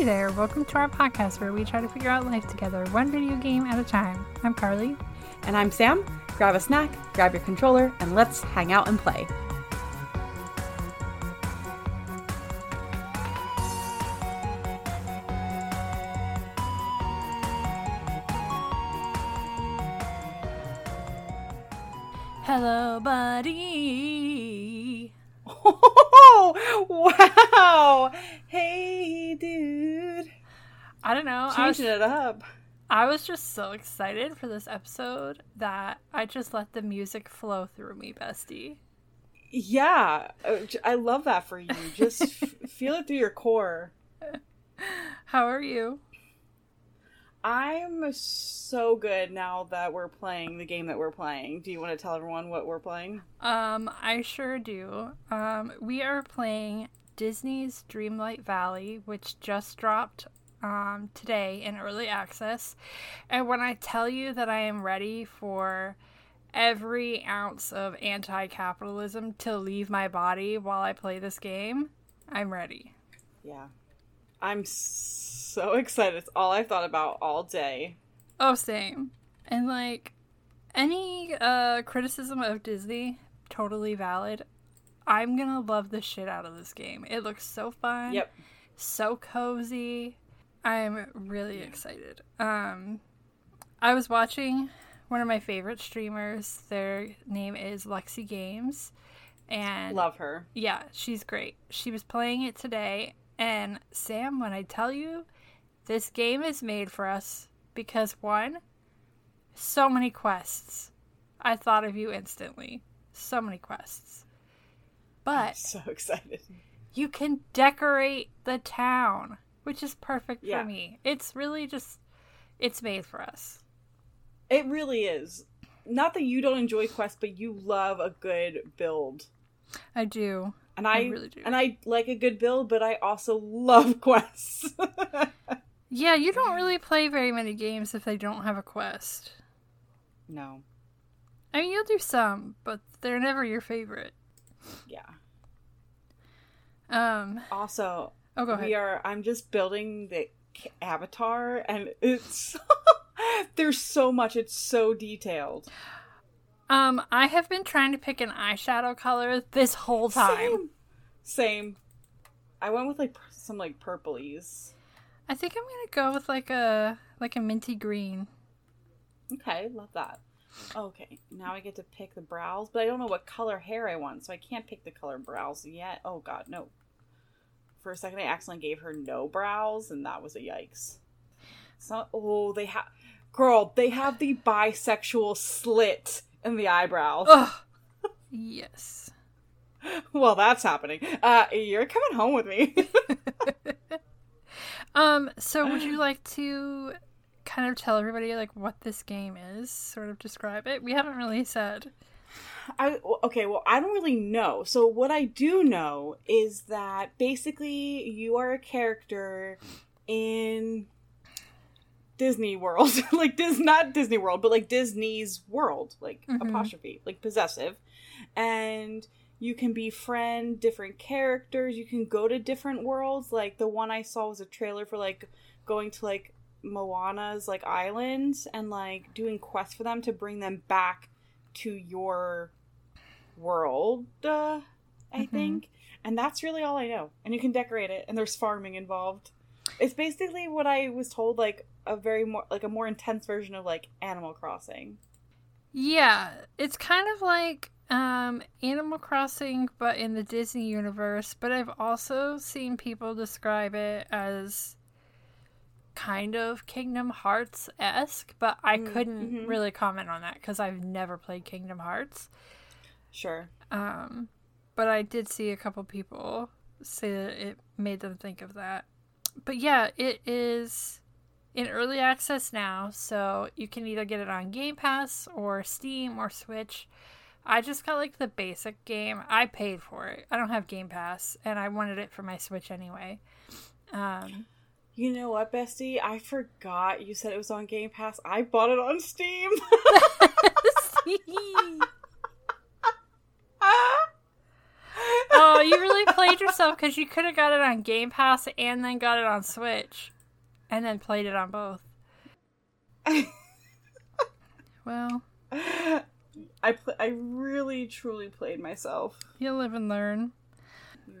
Hey there, welcome to our podcast where we try to figure out life together, one video game at a time. I'm Carly. And I'm Sam. Grab a snack, grab your controller, and let's hang out and play. Just so excited for this episode that I just let the music flow through me, bestie. Yeah, I love that for you. Just f- feel it through your core. How are you? I'm so good now that we're playing the game that we're playing. Do you want to tell everyone what we're playing? Um, I sure do. Um, we are playing Disney's Dreamlight Valley, which just dropped um, today in early access. And when I tell you that I am ready for every ounce of anti capitalism to leave my body while I play this game, I'm ready. Yeah. I'm so excited. It's all I've thought about all day. Oh, same. And like any uh criticism of Disney, totally valid. I'm gonna love the shit out of this game. It looks so fun. Yep. So cozy. I'm really excited. Um I was watching one of my favorite streamers. Their name is Lexi Games. And Love her. yeah, she's great. She was playing it today, and Sam, when I tell you, this game is made for us because one, so many quests. I thought of you instantly. So many quests. But So excited. you can decorate the town, which is perfect Yeah. for me. It's really just it's made for us. It really is. Not that you don't enjoy quests, but you love a good build. I do. And I, I really do. and I like a good build, but I also love quests. Yeah, you don't really play very many games if they don't have a quest. no. I mean, you'll do some, but they're never your favorite. Yeah. Um. Also, Oh, go ahead. we are I'm just building the avatar and it's there's so much it's so detailed. Um, I have been trying to pick an eyeshadow color this whole time. Same. Same. I went with like some like purplies. I think I'm gonna go with like a like a minty green. Okay, love that. Okay, now I get to pick the brows, but I don't know what color hair I want, so I can't pick the color brows yet. Oh god, no. For a second I accidentally gave her no brows, and that was a yikes. So oh they have girl, they have the bisexual slit in the eyebrows. Ugh. yes. well, that's happening. Uh you're coming home with me. Um. So, would you like to kind of tell everybody like what this game is? Sort of describe it. We haven't really said. I okay, well, I don't really know. So what I do know is that basically you are a character in Disney World, like this not Disney World, but like Disney's world, like Mhm. apostrophe, like possessive, and you can befriend different characters. You can go to different worlds. Like the one I saw was a trailer for like going to like Moana's like islands and like doing quests for them to bring them back to your world. Uh, I Mhm. think, and that's really all I know. And you can decorate it, and there's farming involved. It's basically what I was told, like a very more like a more intense version of like Animal Crossing. Yeah, it's kind of like um, Animal Crossing, but in the Disney universe. But I've also seen people describe it as kind of Kingdom Hearts esque, but I Mm, couldn't mhm. really comment on that because I've never played Kingdom Hearts. Sure. Um, but I did see a couple people say that it made them think of that. But yeah, it is in early access now, so you can either get it on Game Pass or Steam or Switch. I just got like the basic game. I paid for it. I don't have Game Pass, and I wanted it for my Switch anyway. Um, You know what, Bestie? I forgot you said it was on Game Pass. I bought it on Steam. oh, you really played yourself because you could have got it on Game Pass and then got it on Switch, and then played it on both. well, I pl- I really truly played myself. you live and learn.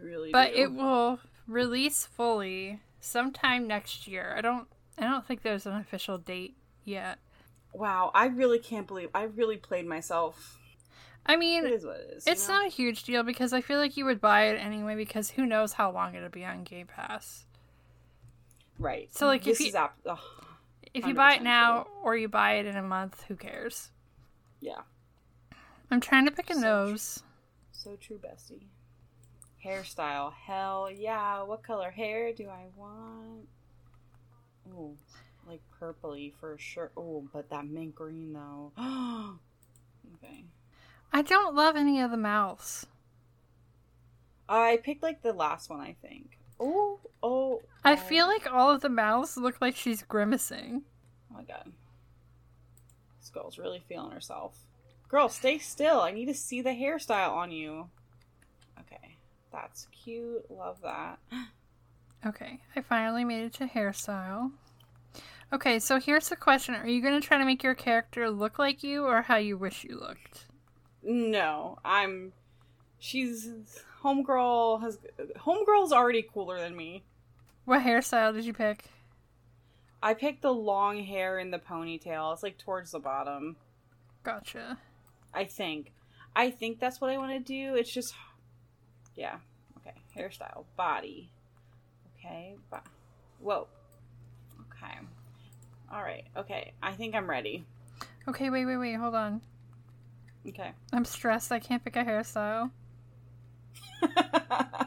Really, But do. it will release fully sometime next year. I don't. I don't think there's an official date yet. wow, I really can't believe I really played myself. I mean, is what it is. it's know? not a huge deal because I feel like you would buy it anyway because who knows how long it'll be on Game Pass. right. So, like, if you- is ap- If you buy it 100% now or you buy it in a month, who cares? yeah, I'm trying to pick a So nose. so true, bestie. Hairstyle, hell yeah! What color hair do I want? Oh, like purpley for sure. Oh, but that mint green though. okay. I don't love any of the mouths. Uh, I picked like the last one, I think. Oh, oh. I oh. feel like all of the mouths look like she's grimacing. Oh my god. This girl's really feeling herself. Girl, stay still. I need to see the hairstyle on you. Okay. That's cute. Love that. Okay, I finally made it to hairstyle. Okay, so here's the question Are you going to try to make your character look like you or how you wish you looked? No, I'm. She's. Homegirl has. Homegirl's already cooler than me. What hairstyle did you pick? I picked the long hair in the ponytail. It's like towards the bottom. Gotcha. I think. I think that's what I want to do. It's just. Yeah. Okay. Hairstyle. Body. Okay. Bo- Whoa. Okay. All right. Okay. I think I'm ready. Okay, wait, wait, wait, hold on. Okay. I'm stressed. I can't pick a hairstyle.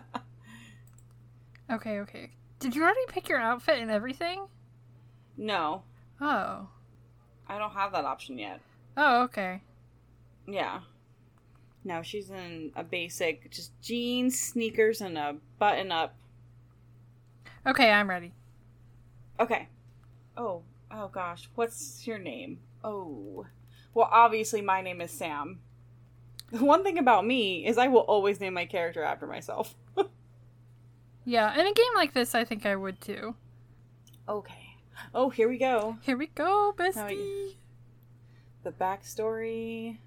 Okay, okay. Did you already pick your outfit and everything? no, Oh. I don't have that option yet. Oh, okay. Yeah. No, she's in a basic, just jeans, sneakers, and a button up. Okay, I'm ready. Okay. Oh, oh gosh. What's your name? Oh. Well, obviously, my name is Sam. The one thing about me is I will always name my character after myself. Yeah, in a game like this, I think I would too. Okay. Oh, here we go. Here we go, bestie. The backstory.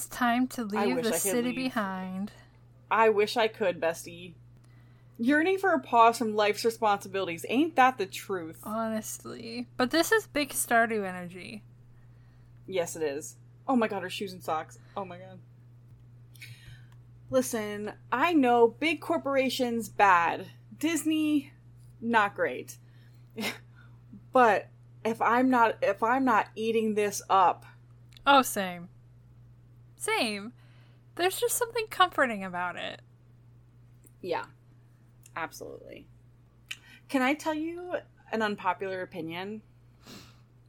It's time to leave the city leave. behind. I wish I could, bestie. Yearning for a pause from life's responsibilities. Ain't that the truth? Honestly. But this is big Stardew energy. Yes, it is. Oh my god, her shoes and socks. Oh my god. Listen, I know big corporations bad. Disney not great. but if I'm not if I'm not eating this up, Oh, same. Same. There's just something comforting about it. yeah. Absolutely. Can I tell you an unpopular opinion?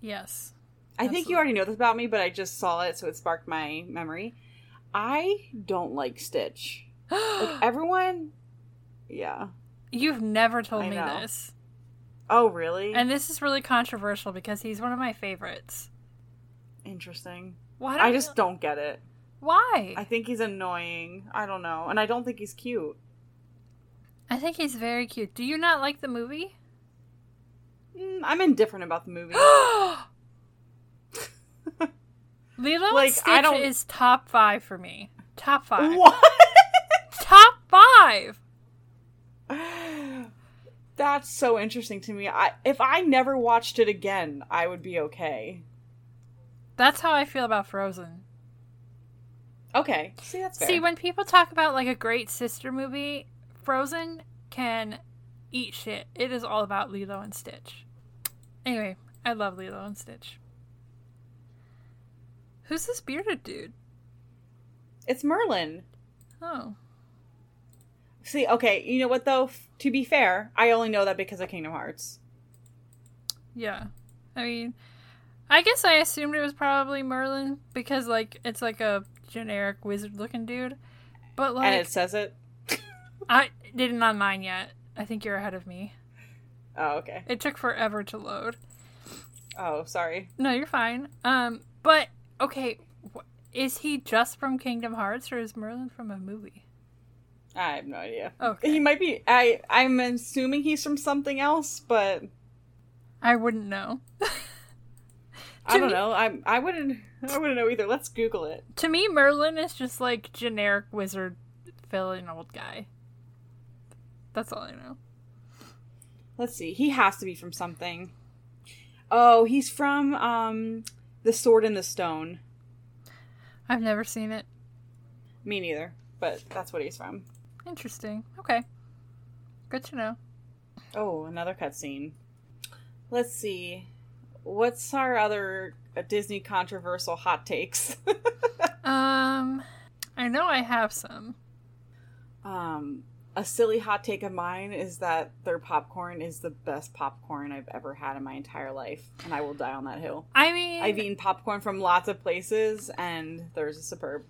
Yes. I think you already know this about me, but I just saw it so it sparked my memory. I don't like Stitch. Like everyone Yeah. You've never told I me know. this. Oh, really? And this is really controversial because he's one of my favorites. Interesting. Why don't I just you- don't get it. Why? I think he's annoying. I don't know. And I don't think he's cute. I think he's very cute. Do you not like the movie? Mm, I'm indifferent about the movie. Lilo Like, and Stitch is top five for me. Top five. what? Top five. That's so interesting to me. I if I never watched it again, I would be okay. That's how I feel about Frozen. Okay. See, that's fair. See, when people talk about like a great sister movie, Frozen can eat shit. It is all about Lilo and Stitch. Anyway, I love Lilo and Stitch. Who's this bearded dude? it's Merlin. Oh. See, okay, you know what though? F- to be fair, I only know that because of Kingdom Hearts. Yeah. I mean, I guess I assumed it was probably Merlin because like it's like a generic wizard looking dude. But like and it says it. I didn't on mine yet. I think you're ahead of me. Oh, okay. It took forever to load. Oh, sorry. No, you're fine. Um, but okay, is he just from Kingdom Hearts or is Merlin from a movie? I have no idea. Okay. He might be. I I'm assuming he's from something else, but I wouldn't know. I don't me- know. I I wouldn't. I wouldn't know either. Let's Google it. To me, Merlin is just like generic wizard villain old guy. That's all I know. Let's see. He has to be from something. Oh, he's from um, the Sword in the Stone. I've never seen it. Me neither, but that's what he's from. Interesting. Okay. Good to know. Oh, another cutscene. Let's see. What's our other Disney controversial hot takes? Um, I know I have some. um, a silly hot take of mine is that their popcorn is the best popcorn I've ever had in my entire life, and I will die on that hill. I mean, I've eaten popcorn from lots of places, and theirs is superb.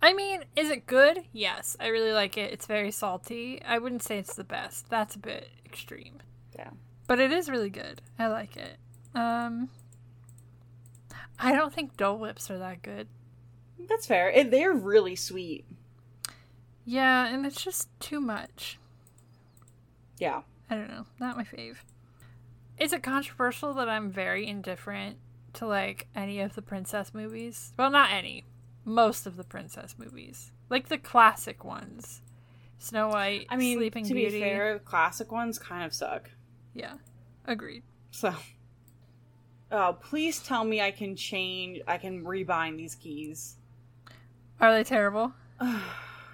I mean, is it good? Yes, I really like it. It's very salty. I wouldn't say it's the best. That's a bit extreme. Yeah. But it is really good. I like it. Um I don't think Dole Whips are that good. That's fair. It, they're really sweet. Yeah, and it's just too much. Yeah. I don't know. Not my fave. Is it controversial that I'm very indifferent to like any of the princess movies? Well, not any. Most of the princess movies. Like the classic ones. Snow White, I mean, Sleeping to Beauty. be fair, classic ones kind of suck. Yeah. Agreed. So, oh, please tell me I can change. I can rebind these keys. Are they terrible?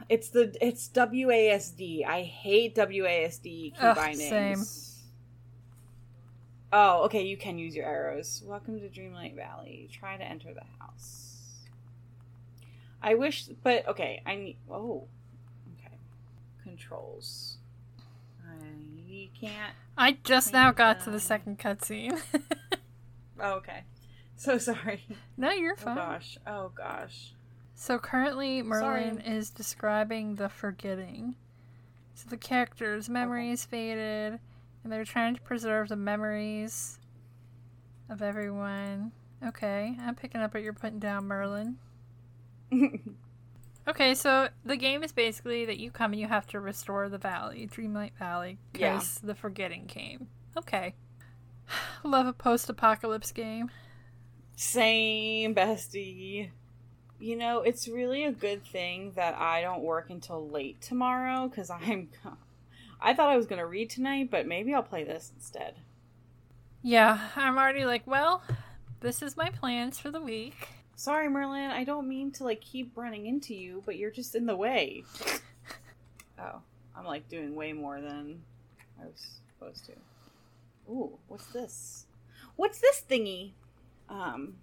It's the it's WASD. I hate WASD key Ugh, bindings. same. Oh, okay. You can use your arrows. Welcome to Dreamlight Valley. Try to enter the house. I wish, but okay. I need. Oh, okay. Controls. I can't. I just now got to the second cutscene. Oh, okay. So sorry. no, you're oh, fine. Oh gosh. Oh gosh. So currently, Merlin Sorry. is describing the forgetting. So the characters' memories faded, and they're trying to preserve the memories of everyone. Okay, I'm picking up what you're putting down, Merlin. Okay, so the game is basically that you come and you have to restore the valley, Dreamlight Valley, Yeah. because the forgetting came. Okay. Love a post apocalypse game. Same, bestie. You know, it's really a good thing that I don't work until late tomorrow because I'm. I thought I was going to read tonight, but maybe I'll play this instead. Yeah, I'm already like, well, this is my plans for the week. Sorry, Merlin. I don't mean to like keep running into you, but you're just in the way. oh, I'm like doing way more than I was supposed to. Ooh, what's this? What's this thingy? Um,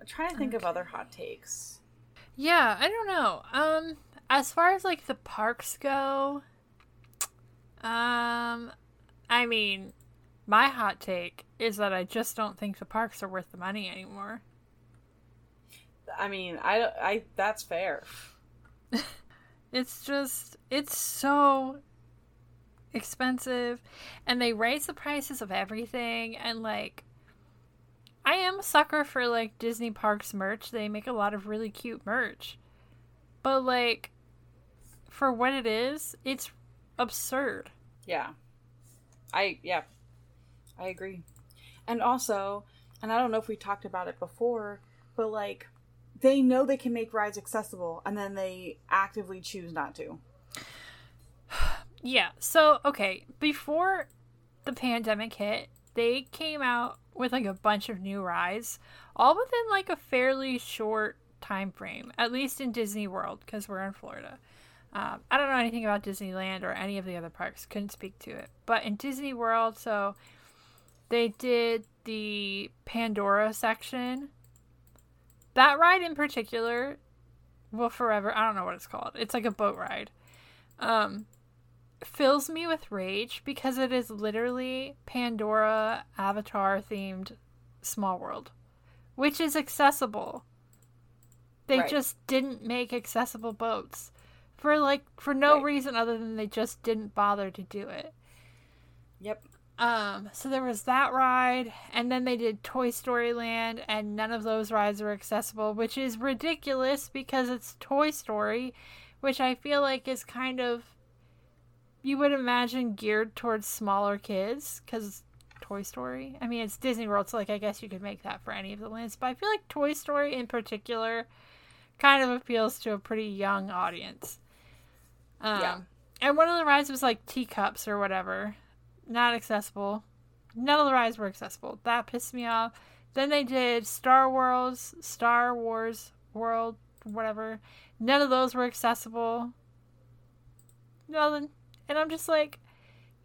I'm trying to think of other hot takes. Yeah, I don't know. Um, as far as like the parks go, um, I mean, my hot take is that I just don't think the parks are worth the money anymore. I mean, I, I that's fair. It's just, it's so expensive, and they raise the prices of everything, and like, I am a sucker for like Disney Parks merch. They make a lot of really cute merch, but like, for what it is, it's absurd. Yeah. I yeah. I agree. And also, and I don't know if we talked about it before, but like they know they can make rides accessible and then they actively choose not to. Yeah. So, okay, before the pandemic hit, they came out with like a bunch of new rides, all within like a fairly short time frame, at least in Disney World, because we're in Florida. Um, I don't know anything about Disneyland or any of the other parks, couldn't speak to it. But in Disney World, so they did the Pandora section. That ride in particular will forever, I don't know what it's called. It's like a boat ride. Um, fills me with rage because it is literally Pandora Avatar themed Small World, which is accessible. They Right. just didn't make accessible boats for like for no Right. reason other than they just didn't bother to do it. Yep. Um, so there was that ride, and then they did Toy Story Land, and none of those rides were accessible, which is ridiculous because it's Toy Story, which I feel like is kind of you would imagine geared towards smaller kids because Toy Story. I mean, it's Disney World, so like I guess you could make that for any of the lands, but I feel like Toy Story in particular kind of appeals to a pretty young audience. Um, yeah. And one of the rides was like teacups or whatever, not accessible. None of the rides were accessible. That pissed me off. Then they did Star Wars, Star Wars World, whatever. None of those were accessible. Nothing. And I'm just like,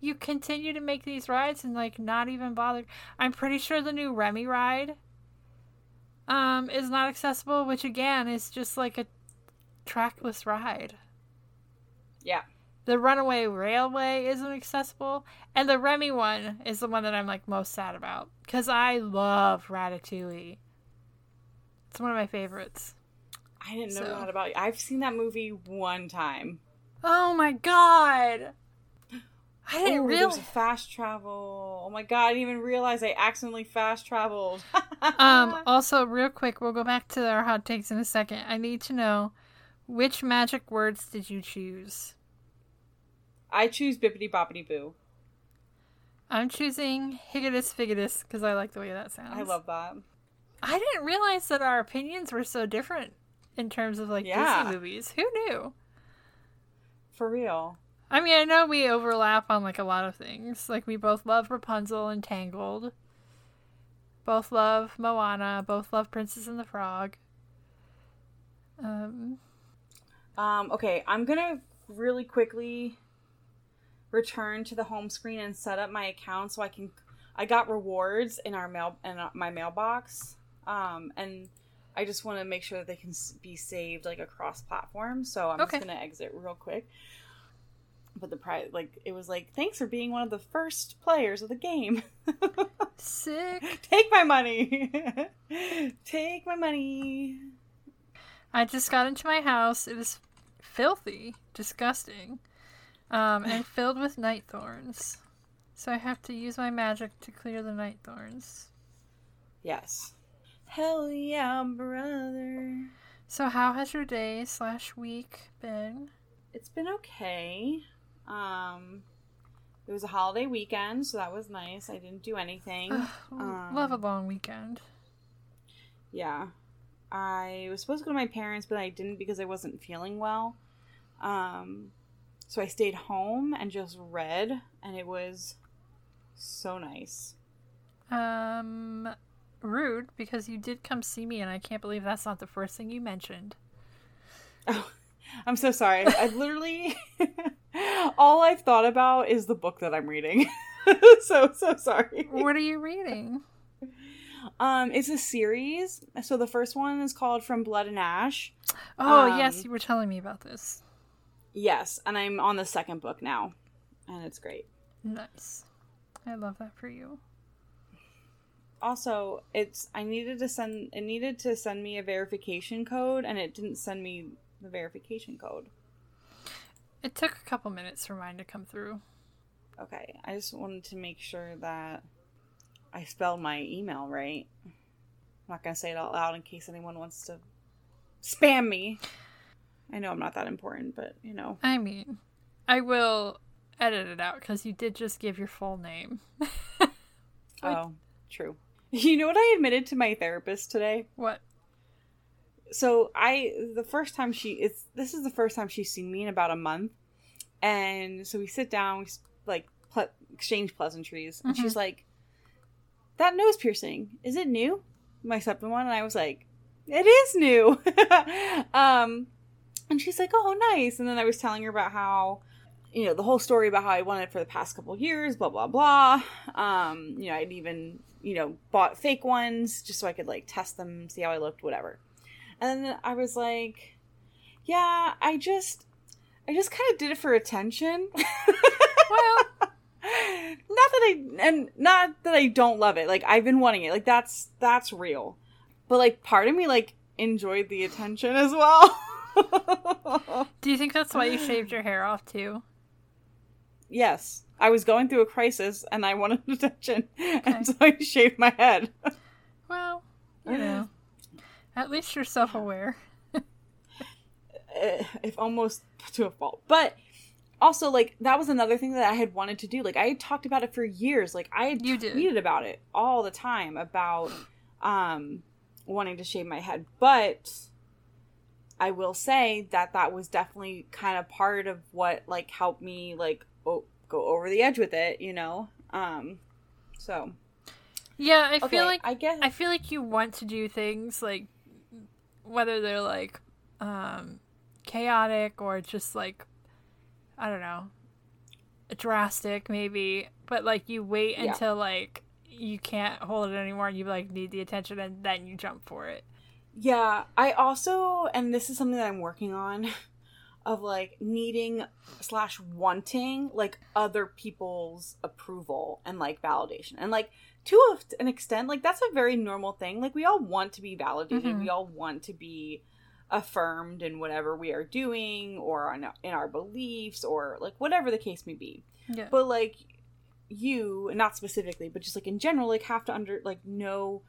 you continue to make these rides and like not even bother. I'm pretty sure the new Remy ride um is not accessible, which again is just like a trackless ride. Yeah. The Runaway Railway isn't accessible, and the Remy one is the one that I'm like most sad about because I love Ratatouille. It's one of my favorites. I didn't know so. that about you. I've seen that movie one time. Oh my god! I didn't oh, realize fast travel. Oh my god! I didn't even realize I accidentally fast traveled. um. Also, real quick, we'll go back to our hot takes in a second. I need to know which magic words did you choose? I choose bippity boppity boo. I'm choosing Higitus Figitus because I like the way that sounds. I love that. I didn't realize that our opinions were so different in terms of like yeah. Disney movies. Who knew? For real. I mean, I know we overlap on like a lot of things. Like we both love Rapunzel and Tangled. Both love Moana. Both love Princess and the Frog. Um. Um. Okay, I'm gonna really quickly return to the home screen and set up my account so I can I got rewards in our mail in my mailbox um and I just want to make sure that they can be saved like across platforms so I'm okay. just going to exit real quick but the prize, like it was like thanks for being one of the first players of the game sick take my money take my money I just got into my house it was filthy disgusting um, and filled with night thorns. So I have to use my magic to clear the night thorns. Yes. Hell yeah, brother. So how has your day slash week been? It's been okay. Um, it was a holiday weekend, so that was nice. I didn't do anything. um, love a long weekend. Yeah. I was supposed to go to my parents, but I didn't because I wasn't feeling well. Um, so I stayed home and just read, and it was so nice. Um, rude because you did come see me, and I can't believe that's not the first thing you mentioned. Oh, I'm so sorry. I literally all I've thought about is the book that I'm reading. so so sorry. What are you reading? Um, it's a series. So the first one is called From Blood and Ash. Oh um, yes, you were telling me about this. Yes, and I'm on the second book now, and it's great. Nice. I love that for you. Also, it's I needed to send it needed to send me a verification code and it didn't send me the verification code. It took a couple minutes for mine to come through. Okay, I just wanted to make sure that I spelled my email right. I'm not going to say it out loud in case anyone wants to spam me. I know I'm not that important, but you know. I mean, I will edit it out because you did just give your full name. oh, true. You know what I admitted to my therapist today? What? So I the first time she it's this is the first time she's seen me in about a month, and so we sit down, we like ple- exchange pleasantries, and mm-hmm. she's like, "That nose piercing is it new?" My second one, and I was like, "It is new." um, and she's like, "Oh, nice." And then I was telling her about how, you know, the whole story about how I wanted it for the past couple years, blah blah blah. Um, you know, I'd even you know bought fake ones just so I could like test them, see how I looked, whatever. And then I was like, "Yeah, I just, I just kind of did it for attention." well. not that I and not that I don't love it. Like I've been wanting it. Like that's that's real. But like part of me like enjoyed the attention as well. Do you think that's why you shaved your hair off too? Yes. I was going through a crisis and I wanted attention, okay. and so I shaved my head. well, you know, at least you're self aware. eh, if almost to a fault. But also, like that was another thing that I had wanted to do. Like I had talked about it for years. Like I had You did. tweeted about it all the time about um wanting to shave my head, but I will say that that was definitely kind of part of what like helped me like o- go over the edge with it, you know. Um, so Yeah, I okay, feel like I guess I feel like you want to do things like whether they're like um chaotic or just like I don't know drastic maybe, but like you wait Yeah. until like you can't hold it anymore and you like need the attention and then you jump for it. Yeah, I also, and this is something that I'm working on, of like needing slash wanting like other people's approval and like validation, and like to an extent, like that's a very normal thing. Like we all want to be validated, Mhm. we all want to be affirmed in whatever we are doing or on, in our beliefs or like whatever the case may be Yeah. but like you not specifically but just like in general like have to under like know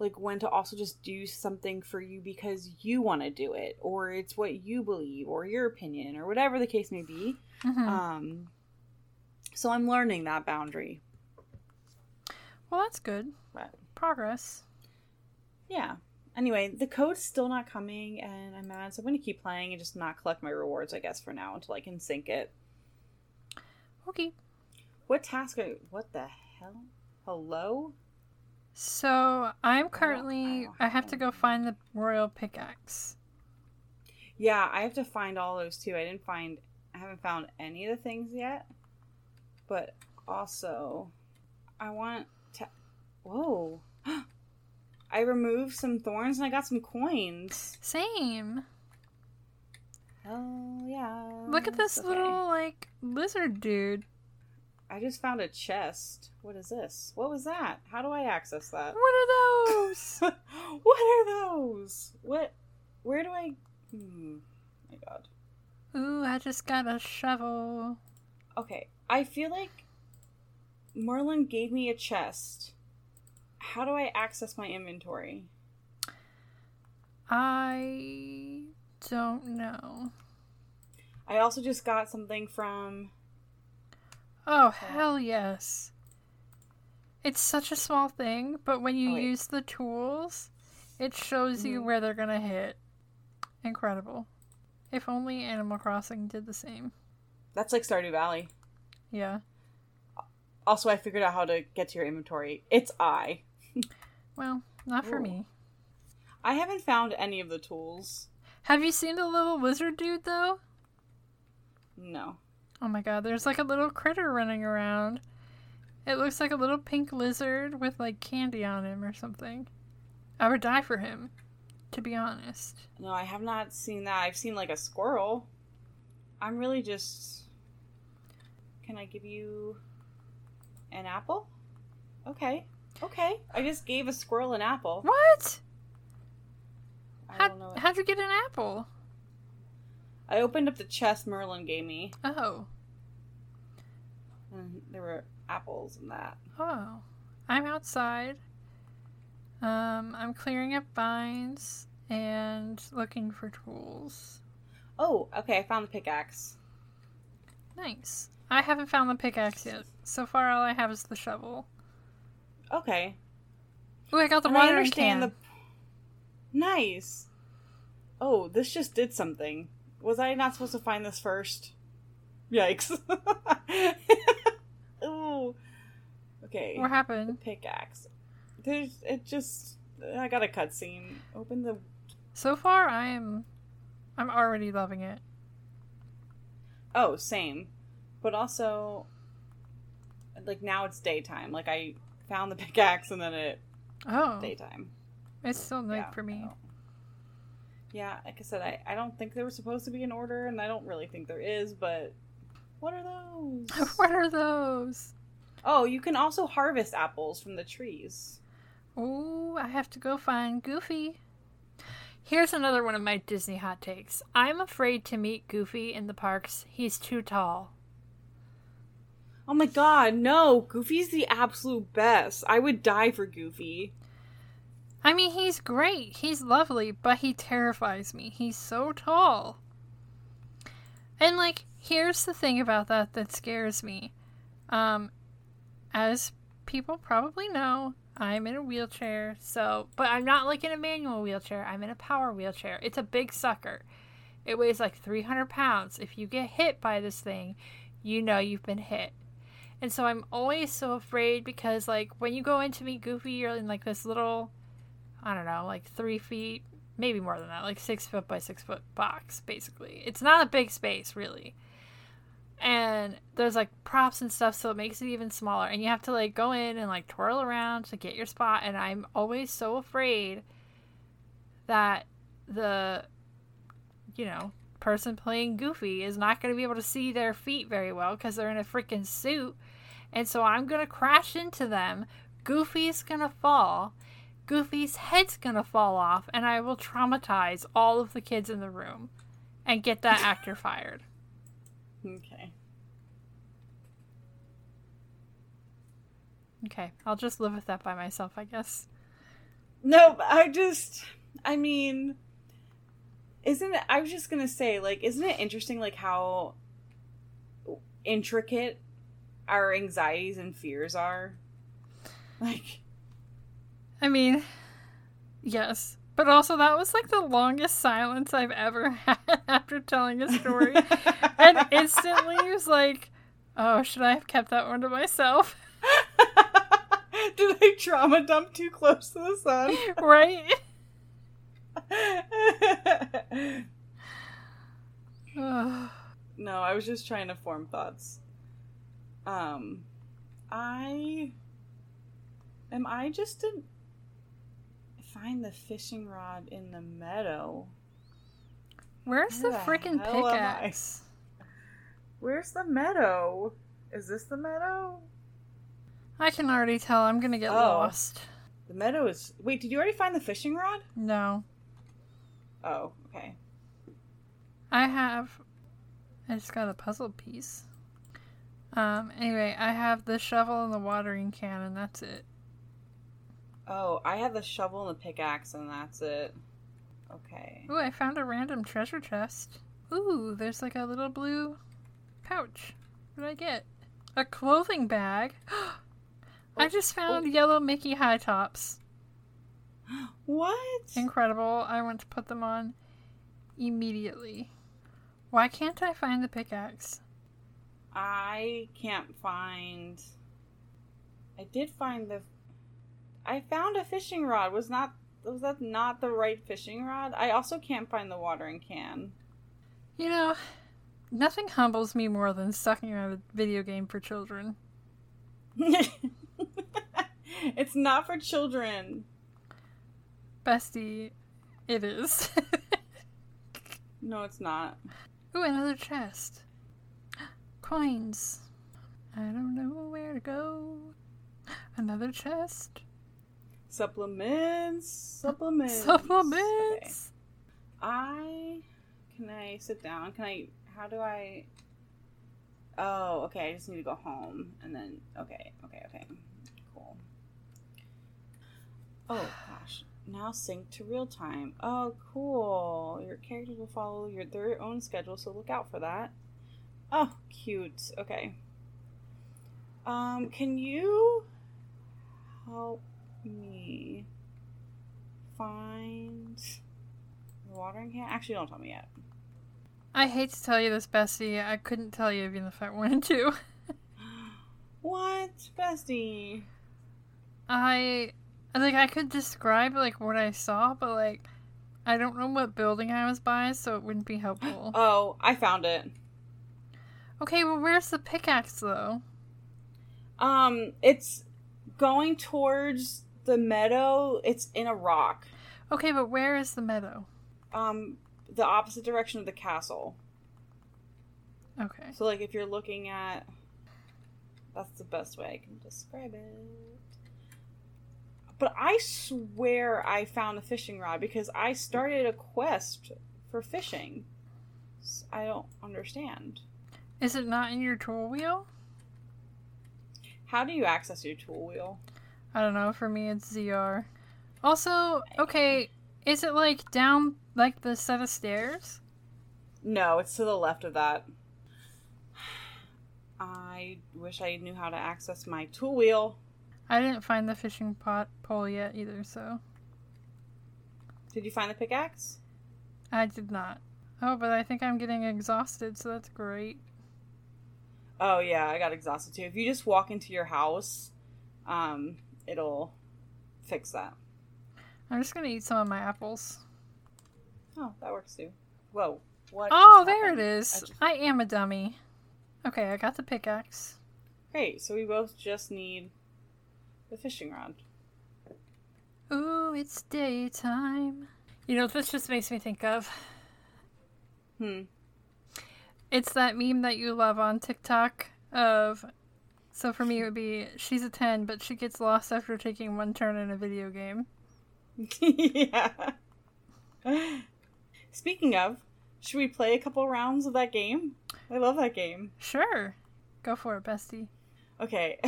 like when to also just do something for you because you want to do it or it's what you believe or your opinion or whatever the case may be Mhm. um so i'm learning that boundary well, that's good. but Progress. yeah anyway the code's still not coming and i'm mad so i'm gonna keep playing and just not collect my rewards i guess for now until i can sync it Okay. what task are what the hell hello So I'm currently I have to go find the royal pickaxe. Yeah, I have to find all those too. I didn't find I haven't found any of the things yet. But also I want to Whoa. I removed some thorns and I got some coins. Same. Oh yeah. Look at this okay. little like lizard dude. I just found a chest. What is this? What was that? How do I access that? What are those? what are those? What where do I Hmm. My god. Ooh, I just got a shovel. Okay, I feel like Merlin gave me a chest. How do I access my inventory? I don't know. I also just got something from. Oh, hell yes. It's such a small thing, but when you Oh, use the tools, it shows you Mhm. where they're gonna hit. Incredible. If only Animal Crossing did the same. That's like Stardew Valley. Yeah. Also, I figured out how to get to your inventory. It's I. Well, not for Ooh. me. I haven't found any of the tools. Have you seen the little wizard dude though? No. Oh my god, there's like a little critter running around. It looks like a little pink lizard with like candy on him or something. I would die for him, to be honest. No, I have not seen that. I've seen like a squirrel. I'm really just. Can I give you an apple? Okay. Okay. I just gave a squirrel an apple. What? I How, don't know. how'd you get an apple? I opened up the chest Merlin gave me, Oh. and there were apples in that. Oh. I'm outside. Um, I'm clearing up vines and looking for tools. Oh, okay. I found the pickaxe. Nice. I haven't found the pickaxe yet. So far, all I have is the shovel. Okay. Ooh, I got the And I understand can. the. Nice. Oh, this just did something. Was I not supposed to find this first? Yikes. Ooh. Okay. What The happened? pickaxe. There's. It just. I got a cutscene. Open the. So far, I am. I'm already loving it. Oh, same. But also. Like now it's daytime. Like I found the pickaxe and then it. Oh, Daytime. it's still night Yeah, for me. Yeah, like I said, I, I don't think there were supposed to be in order, and I don't really think there is, but what are those? what are those? oh, you can also harvest apples from the trees. Ooh, I have to go find Goofy. Here's another one of my Disney hot takes. I'm afraid to meet Goofy in the parks. He's too tall. Oh my god, no! Goofy's the absolute best. I would die for Goofy. I mean, he's great. He's lovely, but he terrifies me. He's so tall. And like, here's the thing about that that scares me. Um, as people probably know, I'm in a wheelchair. So, but I'm not like in a manual wheelchair. I'm in a power wheelchair. It's a big sucker. It weighs like 300 pounds. If you get hit by this thing, you know you've been hit. And so I'm always so afraid because, like, when you go in to meet Goofy, you're in like this little, I don't know, like three feet, maybe more than that, like six foot by six foot box, basically. It's not a big space, really. And there's like props and stuff, so it makes it even smaller. And you have to like go in and like twirl around to get your spot. And I'm always so afraid that the, you know, person playing Goofy is not going to be able to see their feet very well because they're in a freaking suit. And so I'm going to crash into them. Goofy's going to fall. Goofy's head's to fall off. And I will traumatize all of the kids in the room and get that actor fired. Okay. Okay, I'll just live with that by myself, I guess. No, I just, I mean, isn't it? I was just gonna say, like, isn't it interesting, like how intricate our anxieties and fears are? Like, I mean, yes. But also, that was like the longest silence I've ever had after telling a story. and instantly he was like, oh, should I have kept that one to myself? Did I trauma dump too close to the sun? right? no, I was just trying to form thoughts. Um, I am I just to find the fishing rod in the meadow. Where's Where the the freaking hell am I? pickaxe? Where's the meadow? Is this the meadow? I can already tell I'm gonna get Oh. lost. The meadow is. Wait, did you already find the fishing rod? No. Oh, okay. I have. I just got a puzzle piece. Um, anyway, I have the shovel and the watering can, and that's it. Oh, I have the shovel and the pickaxe, and that's it. Okay. Ooh, I found a random treasure chest. Ooh, there's like a little blue pouch. What did I get? A clothing bag. I just found oh. yellow Mickey high tops. What? Incredible. I want to put them on immediately. Why can't I find the pickaxe? I can't find. I did find the. I found a fishing rod. Was not was that not the right fishing rod? I also can't find the watering can. You know, nothing humbles me more than sucking at a video game for children. it's not for children. Bestie, it is. No, it's not. Ooh, another chest. Coins. I don't know where to go. Another chest. Supplements. Supplements. Supplements. Okay. I can I sit down? Can I? How do I? Oh, okay. I just need to go home and then. Okay, okay, okay. Cool. Oh gosh. Now sync to real time. Oh, cool. Your characters will follow your their own schedule, so look out for that. Oh, cute. Okay. Um, can you help me find the watering can? Actually, don't tell me yet. I hate to tell you this, Bestie. I couldn't tell you even if I wanted to. What, bestie? I like I could describe like what I saw, but like I don't know what building I was by, so it wouldn't be helpful. Oh, I found it. Okay, well where's the pickaxe though? Um, it's going towards the meadow. It's in a rock. Okay, but where is the meadow? Um, the opposite direction of the castle. Okay. So, like, if you're looking at, that's the best way I can describe it. But I swear I found a fishing rod because I started a quest for fishing. I don't understand. Is it not in your tool wheel? How do you access your tool wheel? I don't know. For me, it's ZR. Also, okay, is it like down like the set of stairs? No, it's to the left of that. I wish I knew how to access my tool wheel. I didn't find the fishing pot pole yet either, so Did you find the pickaxe? I did not. Oh, but I think I'm getting exhausted, so that's great. Oh yeah, I got exhausted too. If you just walk into your house, um, it'll fix that. I'm just gonna eat some of my apples. Oh, that works too. Whoa. What? Oh, there it is. I just- I am a dummy. Okay, I got the pickaxe. Great. So we both just need the fishing rod. Ooh, it's daytime. You know this just makes me think of? Hmm. It's that meme that you love on TikTok of. So for me, it would be she's a 10, but she gets lost after taking one turn in a video game. yeah. Speaking of, should we play a couple rounds of that game? I love that game. Sure. Go for it, bestie. Okay.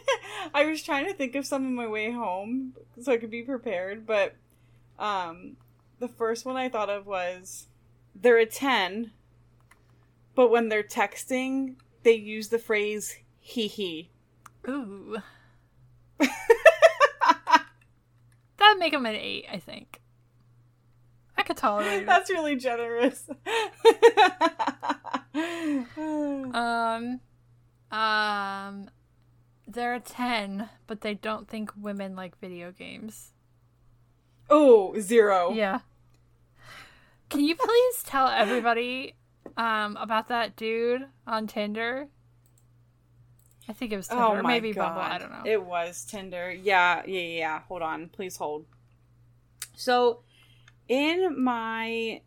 I was trying to think of some on my way home so I could be prepared, but um the first one I thought of was they're a 10, but when they're texting, they use the phrase hee hee. Ooh. That'd make him an 8, I think. I could tolerate it. That's really generous. Um, um, they're 10, but they don't think women like video games. oh, zero. Yeah. Can you please tell everybody um about that dude on Tinder? I think it was oh Tinder, Oh or maybe god. Bumble. I don't know. It was Tinder. Yeah, yeah, yeah. Hold on. Please hold. So, in my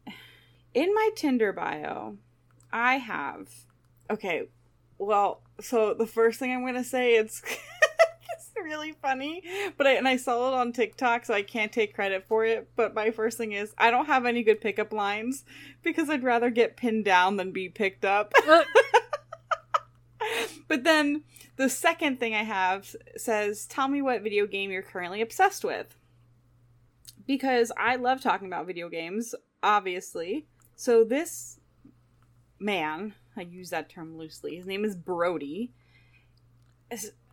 in my Tinder bio, I have Okay, well, so the first thing I'm going to say it's it's really funny, but I, and I saw it on TikTok, so I can't take credit for it, but my first thing is I don't have any good pickup lines because I'd rather get pinned down than be picked up. But then the second thing I have says, Tell me what video game you're currently obsessed with. Because I love talking about video games, obviously. So this man, I use that term loosely, his name is Brody,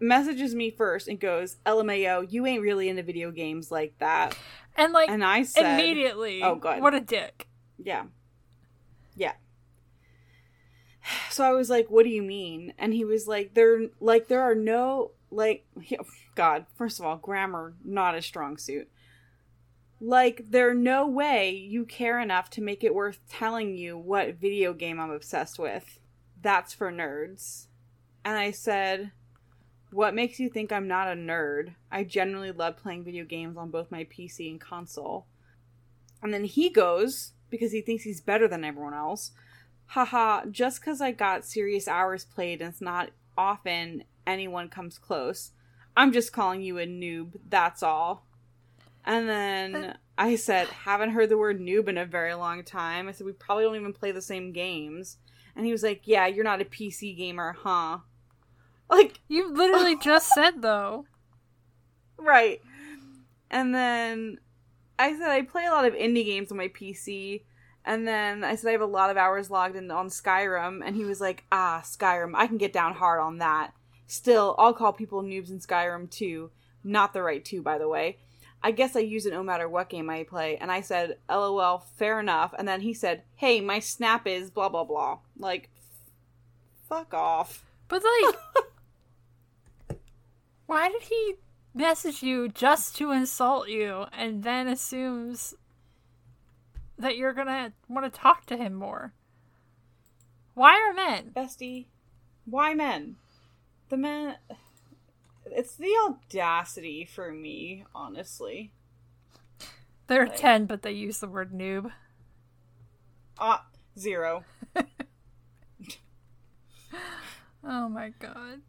messages me first and goes, LMAO, you ain't really into video games like that. and like And I said, immediately. Oh, God. What a dick. Yeah. Yeah. So I was like, "What do you mean?" And he was like, "There like there are no like god, first of all, grammar not a strong suit. Like there no way you care enough to make it worth telling you what video game I'm obsessed with. That's for nerds." And I said, "What makes you think I'm not a nerd? I generally love playing video games on both my PC and console." And then he goes, because he thinks he's better than everyone else, haha, just because I got serious hours played and it's not often anyone comes close. I'm just calling you a noob, that's all. And then I said, haven't heard the word noob in a very long time. I said, we probably don't even play the same games. And he was like, yeah, you're not a PC gamer, huh? Like, You literally just said though. Right. And then I said I play a lot of indie games on my PC. And then I said I have a lot of hours logged in on Skyrim. And he was like, ah, Skyrim, I can get down hard on that. Still, I'll call people noobs in Skyrim too. Not the right two, by the way. I guess I use it no matter what game I play. And I said, lol, fair enough. And then he said, hey, my snap is blah, blah, blah. Like, fuck off. But like, why did he message you just to insult you and then assumes that you're gonna want to talk to him more? Why are men? Bestie, why men? The men. It's the audacity for me, honestly. They're Like- 10, but they use the word noob. Ah, zero. Oh my god.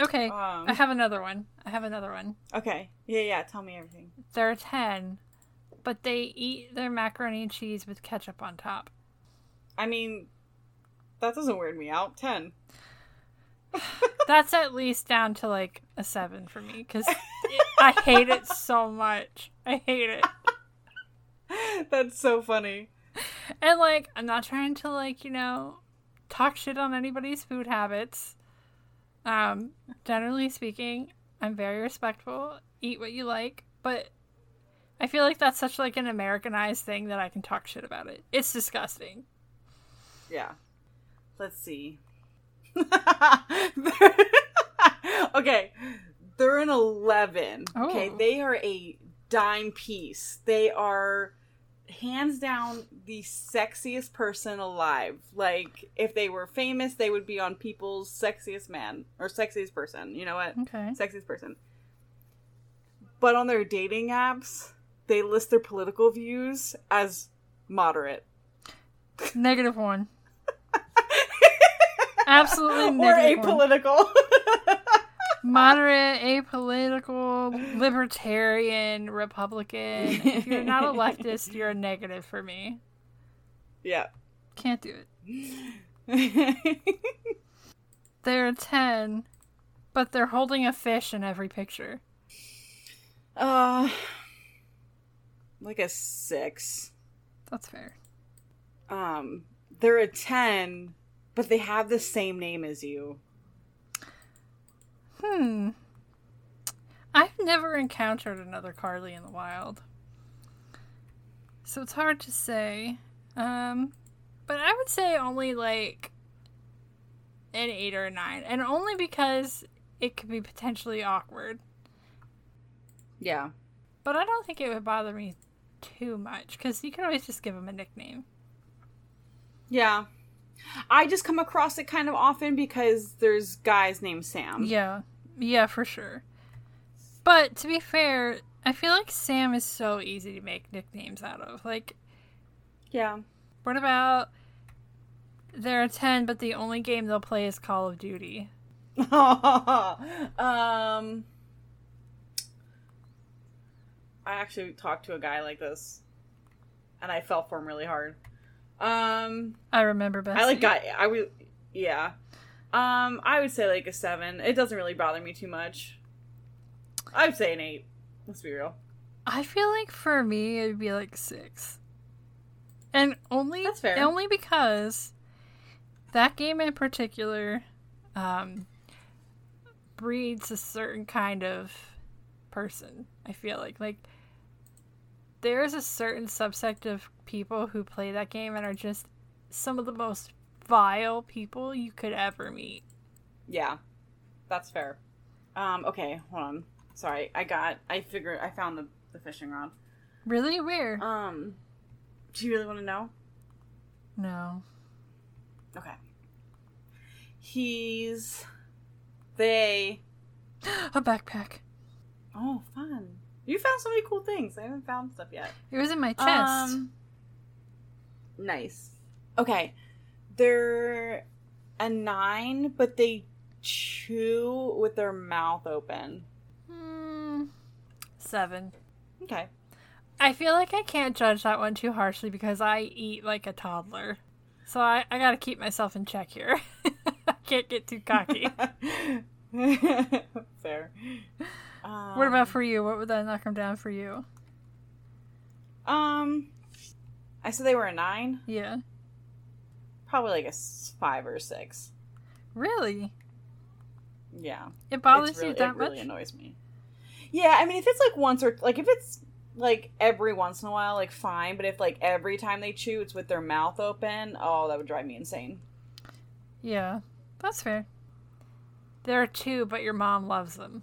Okay, Um, I have another one. I have another one. Okay. Yeah, yeah, tell me everything. They're 10, but they eat their macaroni and cheese with ketchup on top. I mean, that doesn't weird me out. 10. That's at least down to like a 7 for me because I hate it so much. I hate it. That's so funny. and like, I'm not trying to like, you know, talk shit on anybody's food habits. Um, generally speaking, I'm very respectful. Eat what you like, but I feel like that's such like an Americanized thing that I can talk shit about it. It's disgusting. Yeah. Let's see. okay. They're an 11. Okay. Oh. They are a dime piece. They are hands down the sexiest person alive. Like, if they were famous, they would be on people's sexiest man or sexiest person. You know what? Okay. Sexiest person. But on their dating apps, they list their political views as moderate. Negative one. Absolutely or negative one. apolitical. Moderate, apolitical, libertarian, Republican. If you're not a leftist, you're a negative for me. yeah. Can't do it. They're 10, but they're holding a fish in every picture. uh, like a six. That's fair. Um, they're a ten, but they have the same name as you. Hmm. I've never encountered another Carly in the wild. So it's hard to say. Um, but I would say only like an 8 or a 9. And only because it could be potentially awkward. Yeah. But I don't think it would bother me too much because you can always just give them a nickname. Yeah. I just come across it kind of often because there's guys named Sam. Yeah. Yeah, for sure. But to be fair, I feel like Sam is so easy to make nicknames out of. Like, Yeah. what about they're 10, but the only game they'll play is Call of Duty? um I actually talked to a guy like this and I fell for him really hard. Um I remember best. I like guy I would yeah. Um I would say like a 7. It doesn't really bother me too much. I would say an 8. Let's be real. I feel like for me, it'd be like 6. And only, That's fair. only because that game in particular um, breeds a certain kind of person. I feel like like there's a certain subsect of people who play that game and are just some of the most vile people you could ever meet. Yeah. That's fair. Um okay, hold on. Sorry. I got I figured I found the the fishing rod. Really weird. Um do you really want to know? no. Okay. He's they A backpack. Oh, fun. You found so many cool things. I haven't found stuff yet. It was in my chest. Um, nice. Okay. They're a nine, but they chew with their mouth open. Hmm, seven. Okay. I feel like I can't judge that one too harshly because I eat like a toddler. So I, I gotta keep myself in check here. I can't get too cocky. Fair. Um, what about for you? What would that knock them down for you? Um, I said they were a nine. Yeah. Probably like a five or a six. Really? Yeah. It bothers really, you that it really much? annoys me. Yeah, I mean, if it's like once or like if it's like every once in a while, like fine. But if like every time they chew, it's with their mouth open, oh, that would drive me insane. Yeah. That's fair. There are two, but your mom loves them.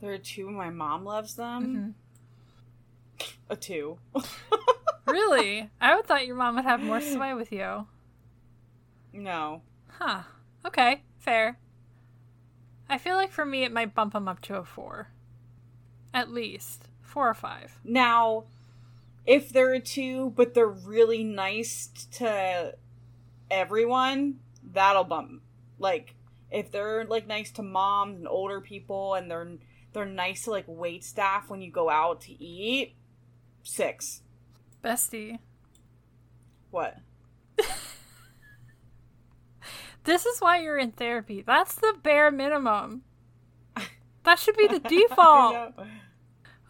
There are two, my mom loves them. Mhm. A two. Really? I would thought your mom would have more sway with you. no. Huh. Okay. Fair. I feel like for me, it might bump them up to a four. At least. Four or five. Now, if there are two, but they're really nice to everyone, that'll bump. Like, if they're like nice to moms and older people, and they're they're nice to like wait staff when you go out to eat, six. Bestie. What? This is why you're in therapy. That's the bare minimum. That should be the default.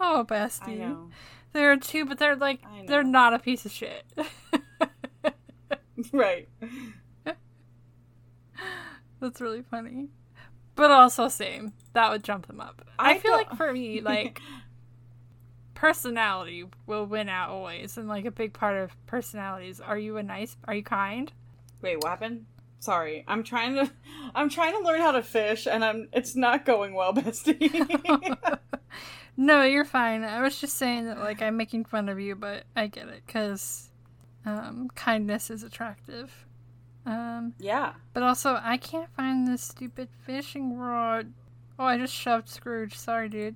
Oh, bestie. There are two, but they're like they're not a piece of shit. right. That's really funny. But also same. That would jump them up. I, I feel don't- like for me, like personality will win out always and like a big part of personalities. Are you a nice are you kind? Wait, what happened? Sorry, I'm trying to, I'm trying to learn how to fish, and I'm, it's not going well, bestie. No, you're fine. I was just saying that like I'm making fun of you, but I get it cuz um kindness is attractive. Um yeah. but also I can't find this stupid fishing rod. Oh, I just shoved Scrooge. Sorry, dude.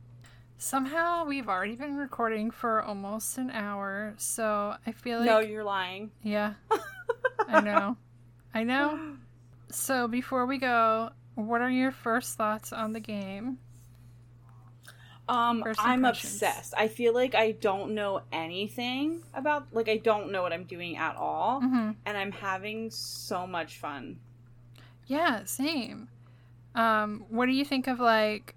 Somehow we've already been recording for almost an hour, so I feel like no, you're lying. Yeah. I know. I know. So before we go, what are your first thoughts on the game? Um, I'm obsessed. I feel like I don't know anything about, like, I don't know what I'm doing at all, hmm and I'm having so much fun. Yeah, same. Um, what do you think of like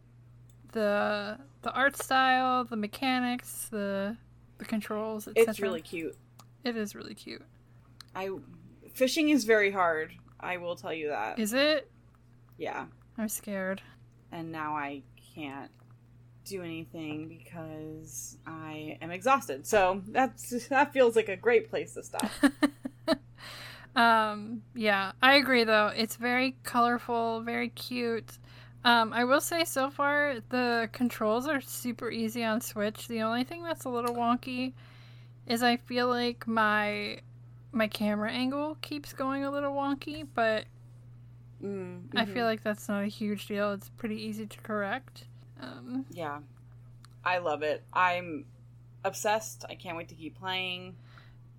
the the art style, the mechanics, the the controls, etc.? It's really cute. It is really cute. I fishing is very hard. I will tell you that. Is it? yeah, I'm scared. and now I can't do anything because I am exhausted. So that's that feels like a great place to stop. Um, yeah, I agree though. It's very colorful, very cute. Um, I will say so far the controls are super easy on Switch. The only thing that's a little wonky is I feel like my my camera angle keeps going a little wonky, but Mm, I feel like that's not a huge deal. It's pretty easy to correct. Um, yeah, I love it. I'm obsessed. I can't wait to keep playing.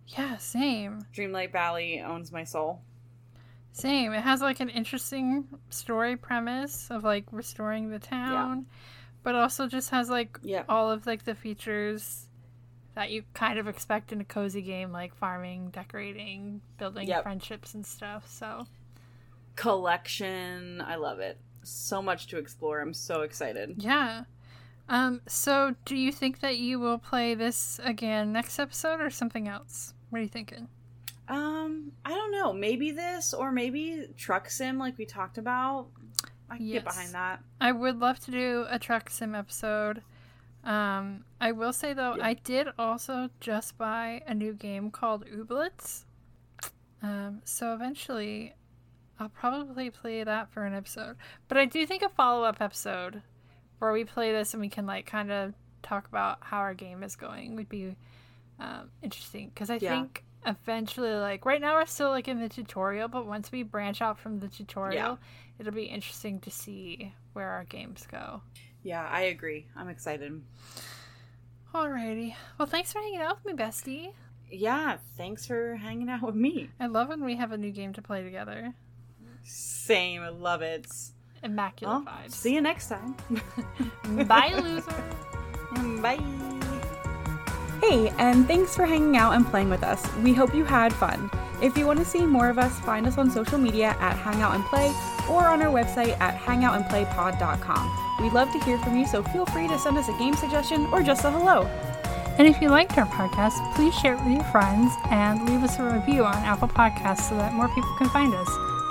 yeah, same. Dreamlight Valley owns my soul. Same. It has like an interesting story premise of like restoring the town, but also just has like Yeah. all of like the features that you kind of expect in a cozy game like farming, decorating, building Yep. friendships and stuff. So, Collection. I love it. So much to explore. I'm so excited. yeah. Um so do you think that you will play this again next episode or something else? What are you thinking? Um, I don't know. Maybe this or maybe Truck Sim, like we talked about. I can Yes. get behind that. I would love to do a truck sim episode. Um, I will say though, Yeah. I did also just buy a new game called Ooblets. Um, so eventually, I'll probably play that for an episode. But I do think a follow up episode where we play this and we can like kind of talk about how our game is going would be um, interesting because I Yeah. think eventually, like right now, we're still like in the tutorial, but once we branch out from the tutorial, it'll be interesting to see where our games go. Yeah, I agree. I'm excited. Alrighty. Well, thanks for hanging out with me, bestie. Yeah, thanks for hanging out with me. I love when we have a new game to play together. Same. I love it. Immaculate Well, vibes. see you next time. Bye, loser. Bye. Hey, and thanks for hanging out and playing with us. We hope you had fun. If you want to see more of us, find us on social media at Hangout and Play or on our website at hangoutandplaypod.com. We'd love to hear from you, so feel free to send us a game suggestion or just a hello. And if you liked our podcast, please share it with your friends and leave us a review on Apple Podcasts so that more people can find us.